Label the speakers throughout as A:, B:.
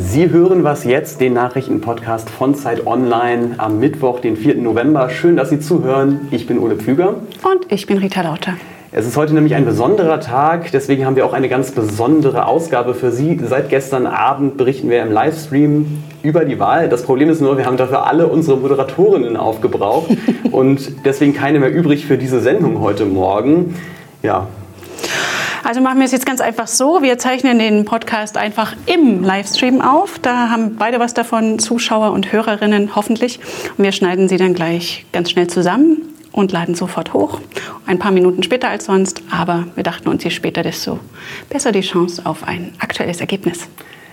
A: Sie hören was jetzt, den Nachrichtenpodcast von Zeit Online am Mittwoch, den 4. November. Schön, dass Sie zuhören. Ich bin Ole Pflüger.
B: Und ich bin Rita Lauter.
A: Es ist heute nämlich ein besonderer Tag, deswegen haben wir auch eine ganz besondere Ausgabe für Sie. Seit gestern Abend berichten wir im Livestream über die Wahl. Das Problem ist nur, wir haben dafür alle unsere Moderatorinnen aufgebraucht und deswegen keine mehr übrig für diese Sendung heute Morgen. Ja,
B: also machen wir es jetzt ganz einfach so. Wir zeichnen den Podcast einfach im Livestream auf. Da haben beide was davon, Zuschauer und Hörerinnen hoffentlich. Und wir schneiden sie dann gleich ganz schnell zusammen und laden sofort hoch. Ein paar Minuten später als sonst, aber wir dachten uns, je später, desto besser die Chance auf ein aktuelles Ergebnis.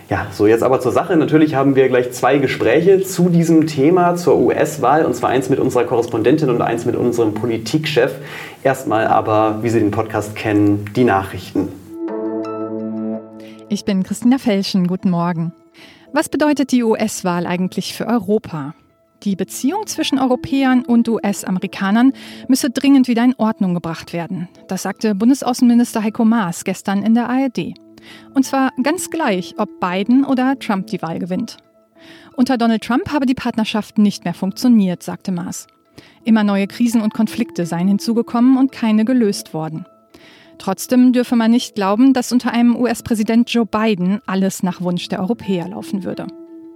A: Ja, so jetzt aber zur Sache. Natürlich haben wir gleich zwei Gespräche zu diesem Thema, zur US-Wahl, und zwar eins mit unserer Korrespondentin und eins mit unserem Politikchef. Erstmal aber, wie Sie den Podcast kennen, die Nachrichten.
C: Ich bin Christina Felschen. Guten Morgen. Was bedeutet die US-Wahl eigentlich für Europa? Die Beziehung zwischen Europäern und US-Amerikanern müsse dringend wieder in Ordnung gebracht werden. Das sagte Bundesaußenminister Heiko Maas gestern in der ARD. Und zwar ganz gleich, ob Biden oder Trump die Wahl gewinnt. Unter Donald Trump habe die Partnerschaft nicht mehr funktioniert, sagte Maas. Immer neue Krisen und Konflikte seien hinzugekommen und keine gelöst worden. Trotzdem dürfe man nicht glauben, dass unter einem US-Präsident Joe Biden alles nach Wunsch der Europäer laufen würde.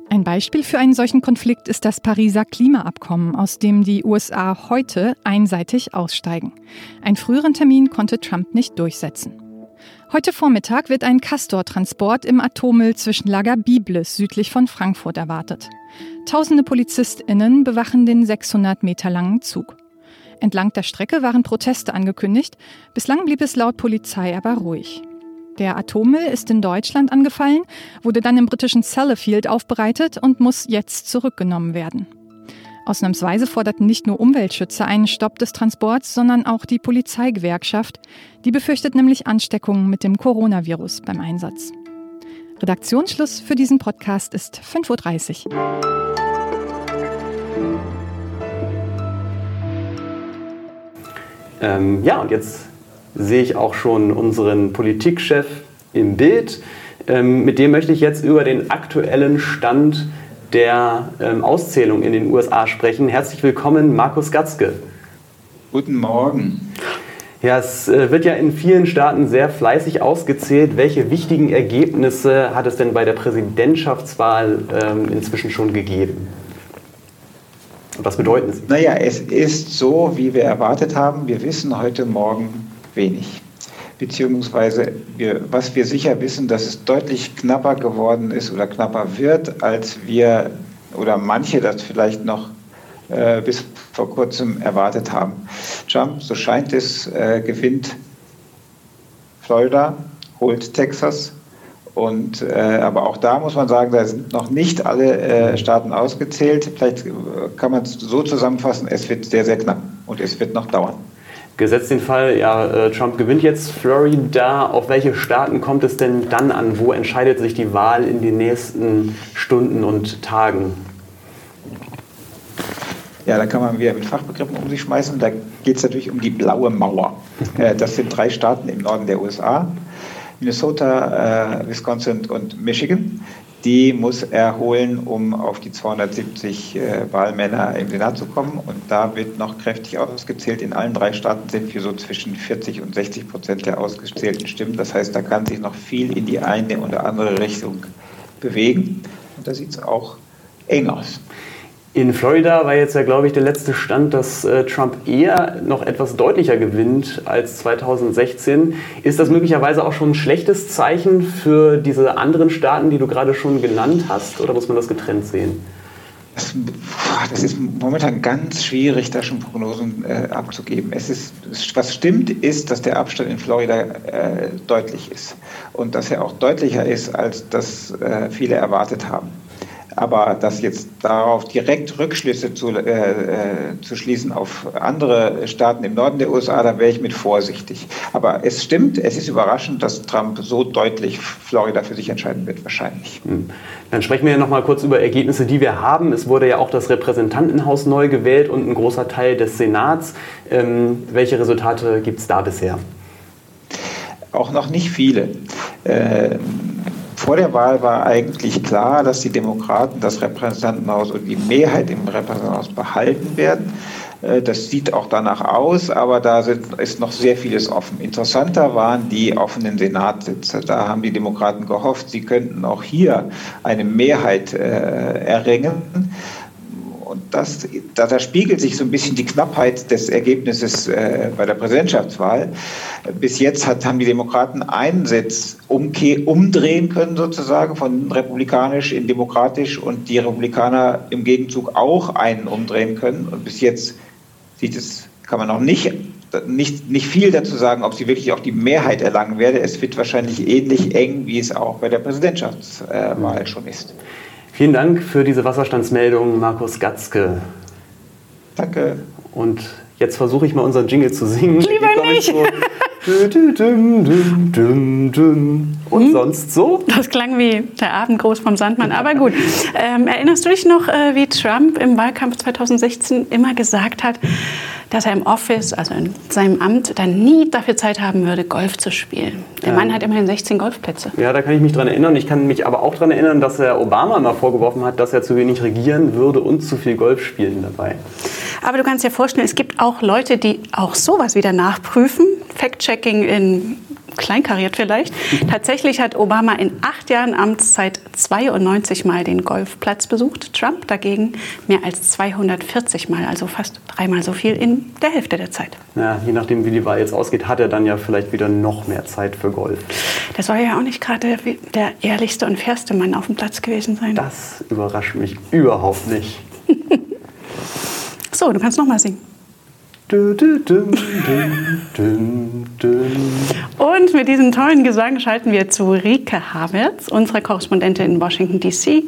C: Ein Beispiel für einen solchen Konflikt ist das Pariser Klimaabkommen, aus dem die USA heute einseitig aussteigen. Einen früheren Termin konnte Trump nicht durchsetzen. Heute Vormittag wird ein Castor-Transport im Atommüll zwischen Lager Biblis südlich von Frankfurt erwartet. Tausende PolizistInnen bewachen den 600 Meter langen Zug. Entlang der Strecke waren Proteste angekündigt. Bislang blieb es laut Polizei aber ruhig. Der Atommüll ist in Deutschland angefallen, wurde dann im britischen Sellafield aufbereitet und muss jetzt zurückgenommen werden. Ausnahmsweise forderten nicht nur Umweltschützer einen Stopp des Transports, sondern auch die Polizeigewerkschaft. Die befürchtet nämlich Ansteckungen mit dem Coronavirus beim Einsatz. Redaktionsschluss für diesen Podcast ist 5.30 Uhr.
A: Ähm, ja, und jetzt sehe ich auch schon unseren Politikchef im Bild. Ähm, mit dem möchte ich jetzt über den aktuellen Stand der ähm, Auszählung in den USA sprechen. Herzlich willkommen, Markus Gatzke.
D: Guten Morgen.
A: Ja, es äh, wird ja in vielen Staaten sehr fleißig ausgezählt. Welche wichtigen Ergebnisse hat es denn bei der Präsidentschaftswahl ähm, inzwischen schon gegeben? Was bedeuten sie?
D: Naja, es ist so, wie wir erwartet haben. Wir wissen heute Morgen wenig beziehungsweise wir, was wir sicher wissen, dass es deutlich knapper geworden ist oder knapper wird, als wir oder manche das vielleicht noch äh, bis vor kurzem erwartet haben. Trump, so scheint es, äh, gewinnt Florida, holt Texas. Und, äh, aber auch da muss man sagen, da sind noch nicht alle äh, Staaten ausgezählt. Vielleicht äh, kann man es so zusammenfassen, es wird sehr, sehr knapp und es wird noch dauern.
A: Gesetzt den Fall, ja, äh, Trump gewinnt jetzt Florida. Auf welche Staaten kommt es denn dann an? Wo entscheidet sich die Wahl in den nächsten Stunden und Tagen?
D: Ja, da kann man wieder mit Fachbegriffen um sich schmeißen. Da geht es natürlich um die blaue Mauer. Äh, das sind drei Staaten im Norden der USA. Minnesota, äh, Wisconsin und Michigan die muss er holen, um auf die 270 äh, Wahlmänner im Senat zu kommen. Und da wird noch kräftig ausgezählt. In allen drei Staaten sind wir so zwischen 40 und 60 Prozent der ausgezählten Stimmen. Das heißt, da kann sich noch viel in die eine oder andere Richtung bewegen. Und da sieht es auch eng aus.
A: In Florida war jetzt ja, glaube ich, der letzte Stand, dass äh, Trump eher noch etwas deutlicher gewinnt als 2016. Ist das möglicherweise auch schon ein schlechtes Zeichen für diese anderen Staaten, die du gerade schon genannt hast, oder muss man das getrennt sehen?
D: Das, das ist momentan ganz schwierig, da schon Prognosen äh, abzugeben. Es ist, was stimmt, ist, dass der Abstand in Florida äh, deutlich ist und dass er auch deutlicher ist, als das äh, viele erwartet haben. Aber das jetzt darauf direkt Rückschlüsse zu, äh, äh, zu schließen auf andere Staaten im Norden der USA, da wäre ich mit vorsichtig. Aber es stimmt, es ist überraschend, dass Trump so deutlich Florida für sich entscheiden wird, wahrscheinlich. Hm.
A: Dann sprechen wir noch mal kurz über Ergebnisse, die wir haben. Es wurde ja auch das Repräsentantenhaus neu gewählt und ein großer Teil des Senats. Ähm, welche Resultate gibt es da bisher?
D: Auch noch nicht viele. Ähm, vor der Wahl war eigentlich klar, dass die Demokraten das Repräsentantenhaus und die Mehrheit im Repräsentantenhaus behalten werden. Äh, das sieht auch danach aus, aber da sind, ist noch sehr vieles offen. Interessanter waren die offenen Senatssitze. Da haben die Demokraten gehofft, sie könnten auch hier eine Mehrheit äh, erringen. Und das, da, da, spiegelt sich so ein bisschen die Knappheit des Ergebnisses äh, bei der Präsidentschaftswahl. Bis jetzt hat, haben die Demokraten einen Sitz umke umdrehen können, sozusagen, von republikanisch in demokratisch und die Republikaner im Gegenzug auch einen umdrehen können. Und bis jetzt sieht es, kann man noch nicht, nicht, nicht viel dazu sagen, ob sie wirklich auch die Mehrheit erlangen werde. Es wird wahrscheinlich ähnlich eng, wie es auch bei der Präsidentschaftswahl schon ist.
A: Vielen Dank für diese Wasserstandsmeldung, Markus Gatzke.
D: Danke.
A: Und jetzt versuche ich mal unseren Jingle zu singen.
B: Lieber nicht.
A: Und hm? sonst so?
B: Das klang wie der Abendgruß vom Sandmann, aber gut. Ähm, erinnerst du dich noch, äh, wie Trump im Wahlkampf 2016 immer gesagt hat, dass er im Office, also in seinem Amt, dann nie dafür Zeit haben würde, Golf zu spielen. Der ja. Mann hat immerhin 16 Golfplätze.
A: Ja, da kann ich mich dran erinnern. Ich kann mich aber auch daran erinnern, dass er Obama mal vorgeworfen hat, dass er zu wenig regieren würde und zu viel Golf spielen dabei.
B: Aber du kannst dir vorstellen, es gibt auch Leute, die auch sowas wieder nachprüfen. Fact-Checking in kleinkariert vielleicht. Tatsächlich hat Obama in acht Jahren Amtszeit 92 Mal den Golfplatz besucht. Trump dagegen mehr als 240 Mal, also fast dreimal so viel in der Hälfte der Zeit.
A: Ja, je nachdem, wie die Wahl jetzt ausgeht, hat er dann ja vielleicht wieder noch mehr Zeit für Golf.
B: Das soll ja auch nicht gerade der ehrlichste und fairste Mann auf dem Platz gewesen sein.
A: Das überrascht mich überhaupt nicht.
B: So, du kannst noch mal singen. Und mit diesem tollen Gesang schalten wir zu Rike Havertz, unserer Korrespondentin in Washington, D.C.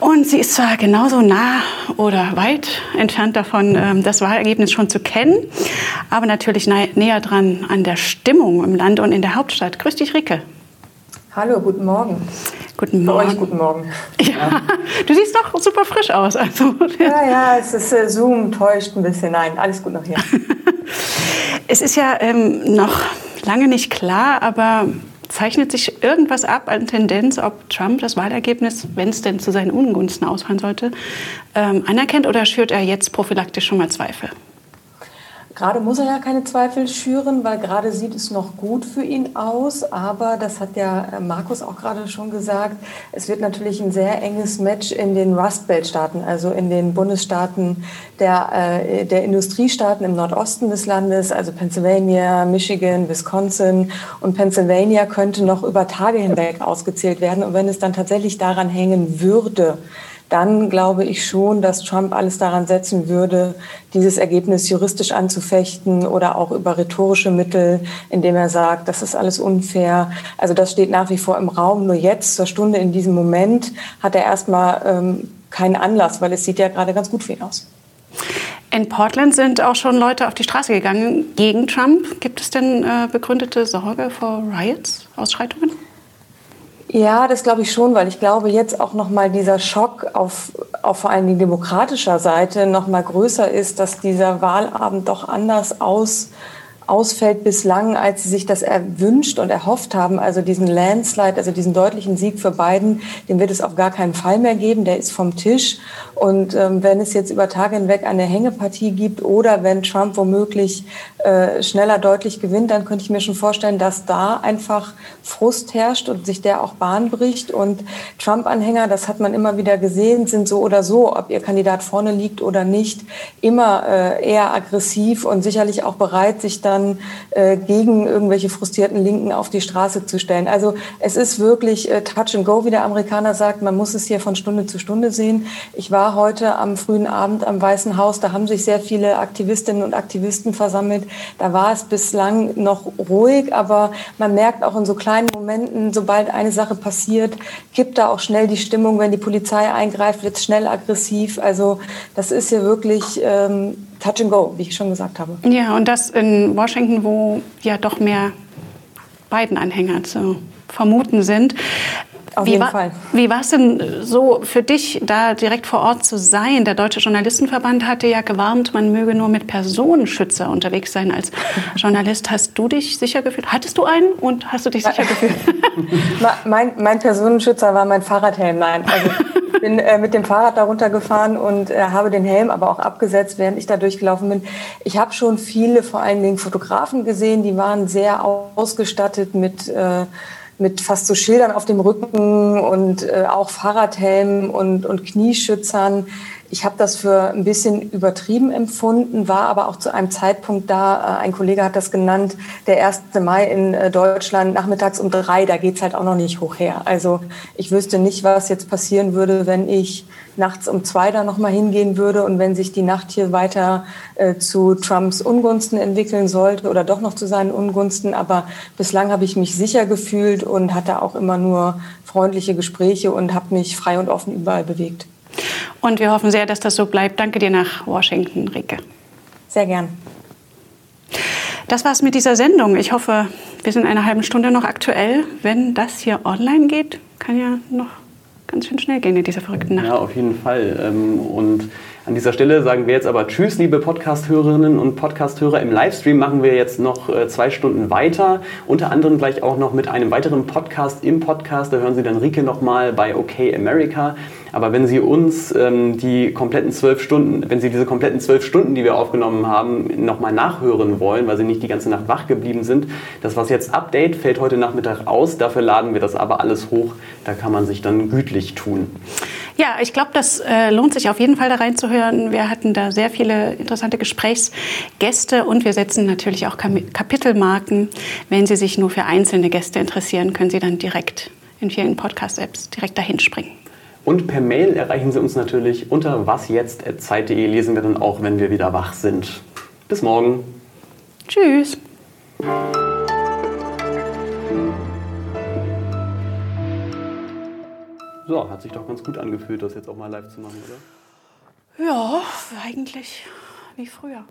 B: Und sie ist zwar genauso nah oder weit entfernt davon, ähm, das Wahlergebnis schon zu kennen, aber natürlich näher dran an der Stimmung im Land und in der Hauptstadt. Grüß dich, Rike.
E: Hallo, guten Morgen.
B: Guten Morgen.
E: Bei euch guten Morgen.
B: Ja, du siehst doch super frisch aus. Also,
E: ja, ja, es ist äh, Zoom täuscht ein bisschen. Nein, alles gut noch hier.
B: es ist ja ähm, noch lange nicht klar, aber zeichnet sich irgendwas ab an Tendenz, ob Trump das Wahlergebnis, wenn es denn zu seinen Ungunsten ausfallen sollte, ähm, anerkennt oder schürt er jetzt prophylaktisch schon mal Zweifel?
E: Gerade muss er ja keine Zweifel schüren, weil gerade sieht es noch gut für ihn aus. Aber das hat ja äh, Markus auch gerade schon gesagt. Es wird natürlich ein sehr enges Match in den Rust Belt Staaten, also in den Bundesstaaten der, äh, der Industriestaaten im Nordosten des Landes, also Pennsylvania, Michigan, Wisconsin. Und Pennsylvania könnte noch über Tage hinweg ausgezählt werden. Und wenn es dann tatsächlich daran hängen würde, dann glaube ich schon, dass Trump alles daran setzen würde, dieses Ergebnis juristisch anzufechten oder auch über rhetorische Mittel, indem er sagt, das ist alles unfair. Also das steht nach wie vor im Raum. Nur jetzt, zur Stunde in diesem Moment, hat er erstmal ähm, keinen Anlass, weil es sieht ja gerade ganz gut für ihn aus.
B: In Portland sind auch schon Leute auf die Straße gegangen gegen Trump. Gibt es denn äh, begründete Sorge vor Riots, Ausschreitungen?
E: Ja, das glaube ich schon, weil ich glaube, jetzt auch noch mal dieser Schock auf, auf vor allem die demokratischer Seite noch mal größer ist, dass dieser Wahlabend doch anders aus ausfällt bislang, als sie sich das erwünscht und erhofft haben. Also diesen Landslide, also diesen deutlichen Sieg für Biden, den wird es auf gar keinen Fall mehr geben. Der ist vom Tisch. Und ähm, wenn es jetzt über Tage hinweg eine Hängepartie gibt oder wenn Trump womöglich äh, schneller deutlich gewinnt, dann könnte ich mir schon vorstellen, dass da einfach Frust herrscht und sich der auch Bahn bricht. Und Trump-Anhänger, das hat man immer wieder gesehen, sind so oder so, ob ihr Kandidat vorne liegt oder nicht, immer äh, eher aggressiv und sicherlich auch bereit, sich dann äh, gegen irgendwelche frustrierten Linken auf die Straße zu stellen. Also es ist wirklich äh, Touch and Go, wie der Amerikaner sagt. Man muss es hier von Stunde zu Stunde sehen. Ich war heute am frühen Abend am Weißen Haus. Da haben sich sehr viele Aktivistinnen und Aktivisten versammelt. Da war es bislang noch ruhig, aber man merkt auch in so kleinen Momenten, sobald eine Sache passiert, kippt da auch schnell die Stimmung. Wenn die Polizei eingreift, wird es schnell aggressiv. Also das ist hier wirklich ähm, Touch and Go, wie ich schon gesagt habe.
B: Ja, und das in Washington, wo ja doch mehr Biden-Anhänger zu vermuten sind.
E: Auf
B: wie
E: jeden Fall.
B: Wie war es denn so für dich, da direkt vor Ort zu sein? Der Deutsche Journalistenverband hatte ja gewarnt, man möge nur mit Personenschützer unterwegs sein als Journalist. Hast du dich sicher gefühlt? Hattest du einen und hast du dich sicher gefühlt?
E: mein, mein Personenschützer war mein Fahrradhelm. Nein, also bin äh, mit dem Fahrrad darunter gefahren und äh, habe den Helm aber auch abgesetzt, während ich da durchgelaufen bin. Ich habe schon viele, vor allen Dingen Fotografen gesehen, die waren sehr ausgestattet mit äh, mit fast so Schildern auf dem Rücken und äh, auch Fahrradhelmen und, und Knieschützern. Ich habe das für ein bisschen übertrieben empfunden, war aber auch zu einem Zeitpunkt da, äh, ein Kollege hat das genannt, der 1. Mai in äh, Deutschland nachmittags um drei, da geht's halt auch noch nicht hoch her. Also ich wüsste nicht, was jetzt passieren würde, wenn ich nachts um zwei da nochmal hingehen würde und wenn sich die Nacht hier weiter äh, zu Trumps Ungunsten entwickeln sollte oder doch noch zu seinen Ungunsten. Aber bislang habe ich mich sicher gefühlt und hatte auch immer nur freundliche Gespräche und habe mich frei und offen überall bewegt.
B: Und wir hoffen sehr, dass das so bleibt. Danke dir nach Washington, Rike.
E: Sehr gern.
B: Das war's mit dieser Sendung. Ich hoffe, wir sind in einer halben Stunde noch aktuell. Wenn das hier online geht, kann ja noch ganz schön schnell gehen in dieser verrückten Nacht.
A: Ja, auf jeden Fall. Ähm, und an dieser Stelle sagen wir jetzt aber Tschüss, liebe Podcast-Hörerinnen und Podcast-Hörer. Im Livestream machen wir jetzt noch äh, zwei Stunden weiter. Unter anderem gleich auch noch mit einem weiteren Podcast im Podcast. Da hören Sie dann Rike nochmal bei OK America. Aber wenn Sie uns ähm, die kompletten zwölf Stunden, wenn Sie diese kompletten zwölf Stunden, die wir aufgenommen haben, nochmal nachhören wollen, weil Sie nicht die ganze Nacht wach geblieben sind, das was jetzt Update fällt heute Nachmittag aus. Dafür laden wir das aber alles hoch. Da kann man sich dann gütlich tun.
B: Ja, ich glaube, das äh, lohnt sich auf jeden Fall da reinzuhören. Wir hatten da sehr viele interessante Gesprächsgäste und wir setzen natürlich auch Kapitelmarken. Wenn Sie sich nur für einzelne Gäste interessieren, können Sie dann direkt in vielen Podcast-Apps direkt dahin springen.
A: Und per Mail erreichen Sie uns natürlich unter wasjetzt.zeit.de. Lesen wir dann auch, wenn wir wieder wach sind. Bis morgen.
B: Tschüss.
A: So, hat sich doch ganz gut angefühlt, das jetzt auch mal live zu machen, oder?
B: Ja, eigentlich wie früher.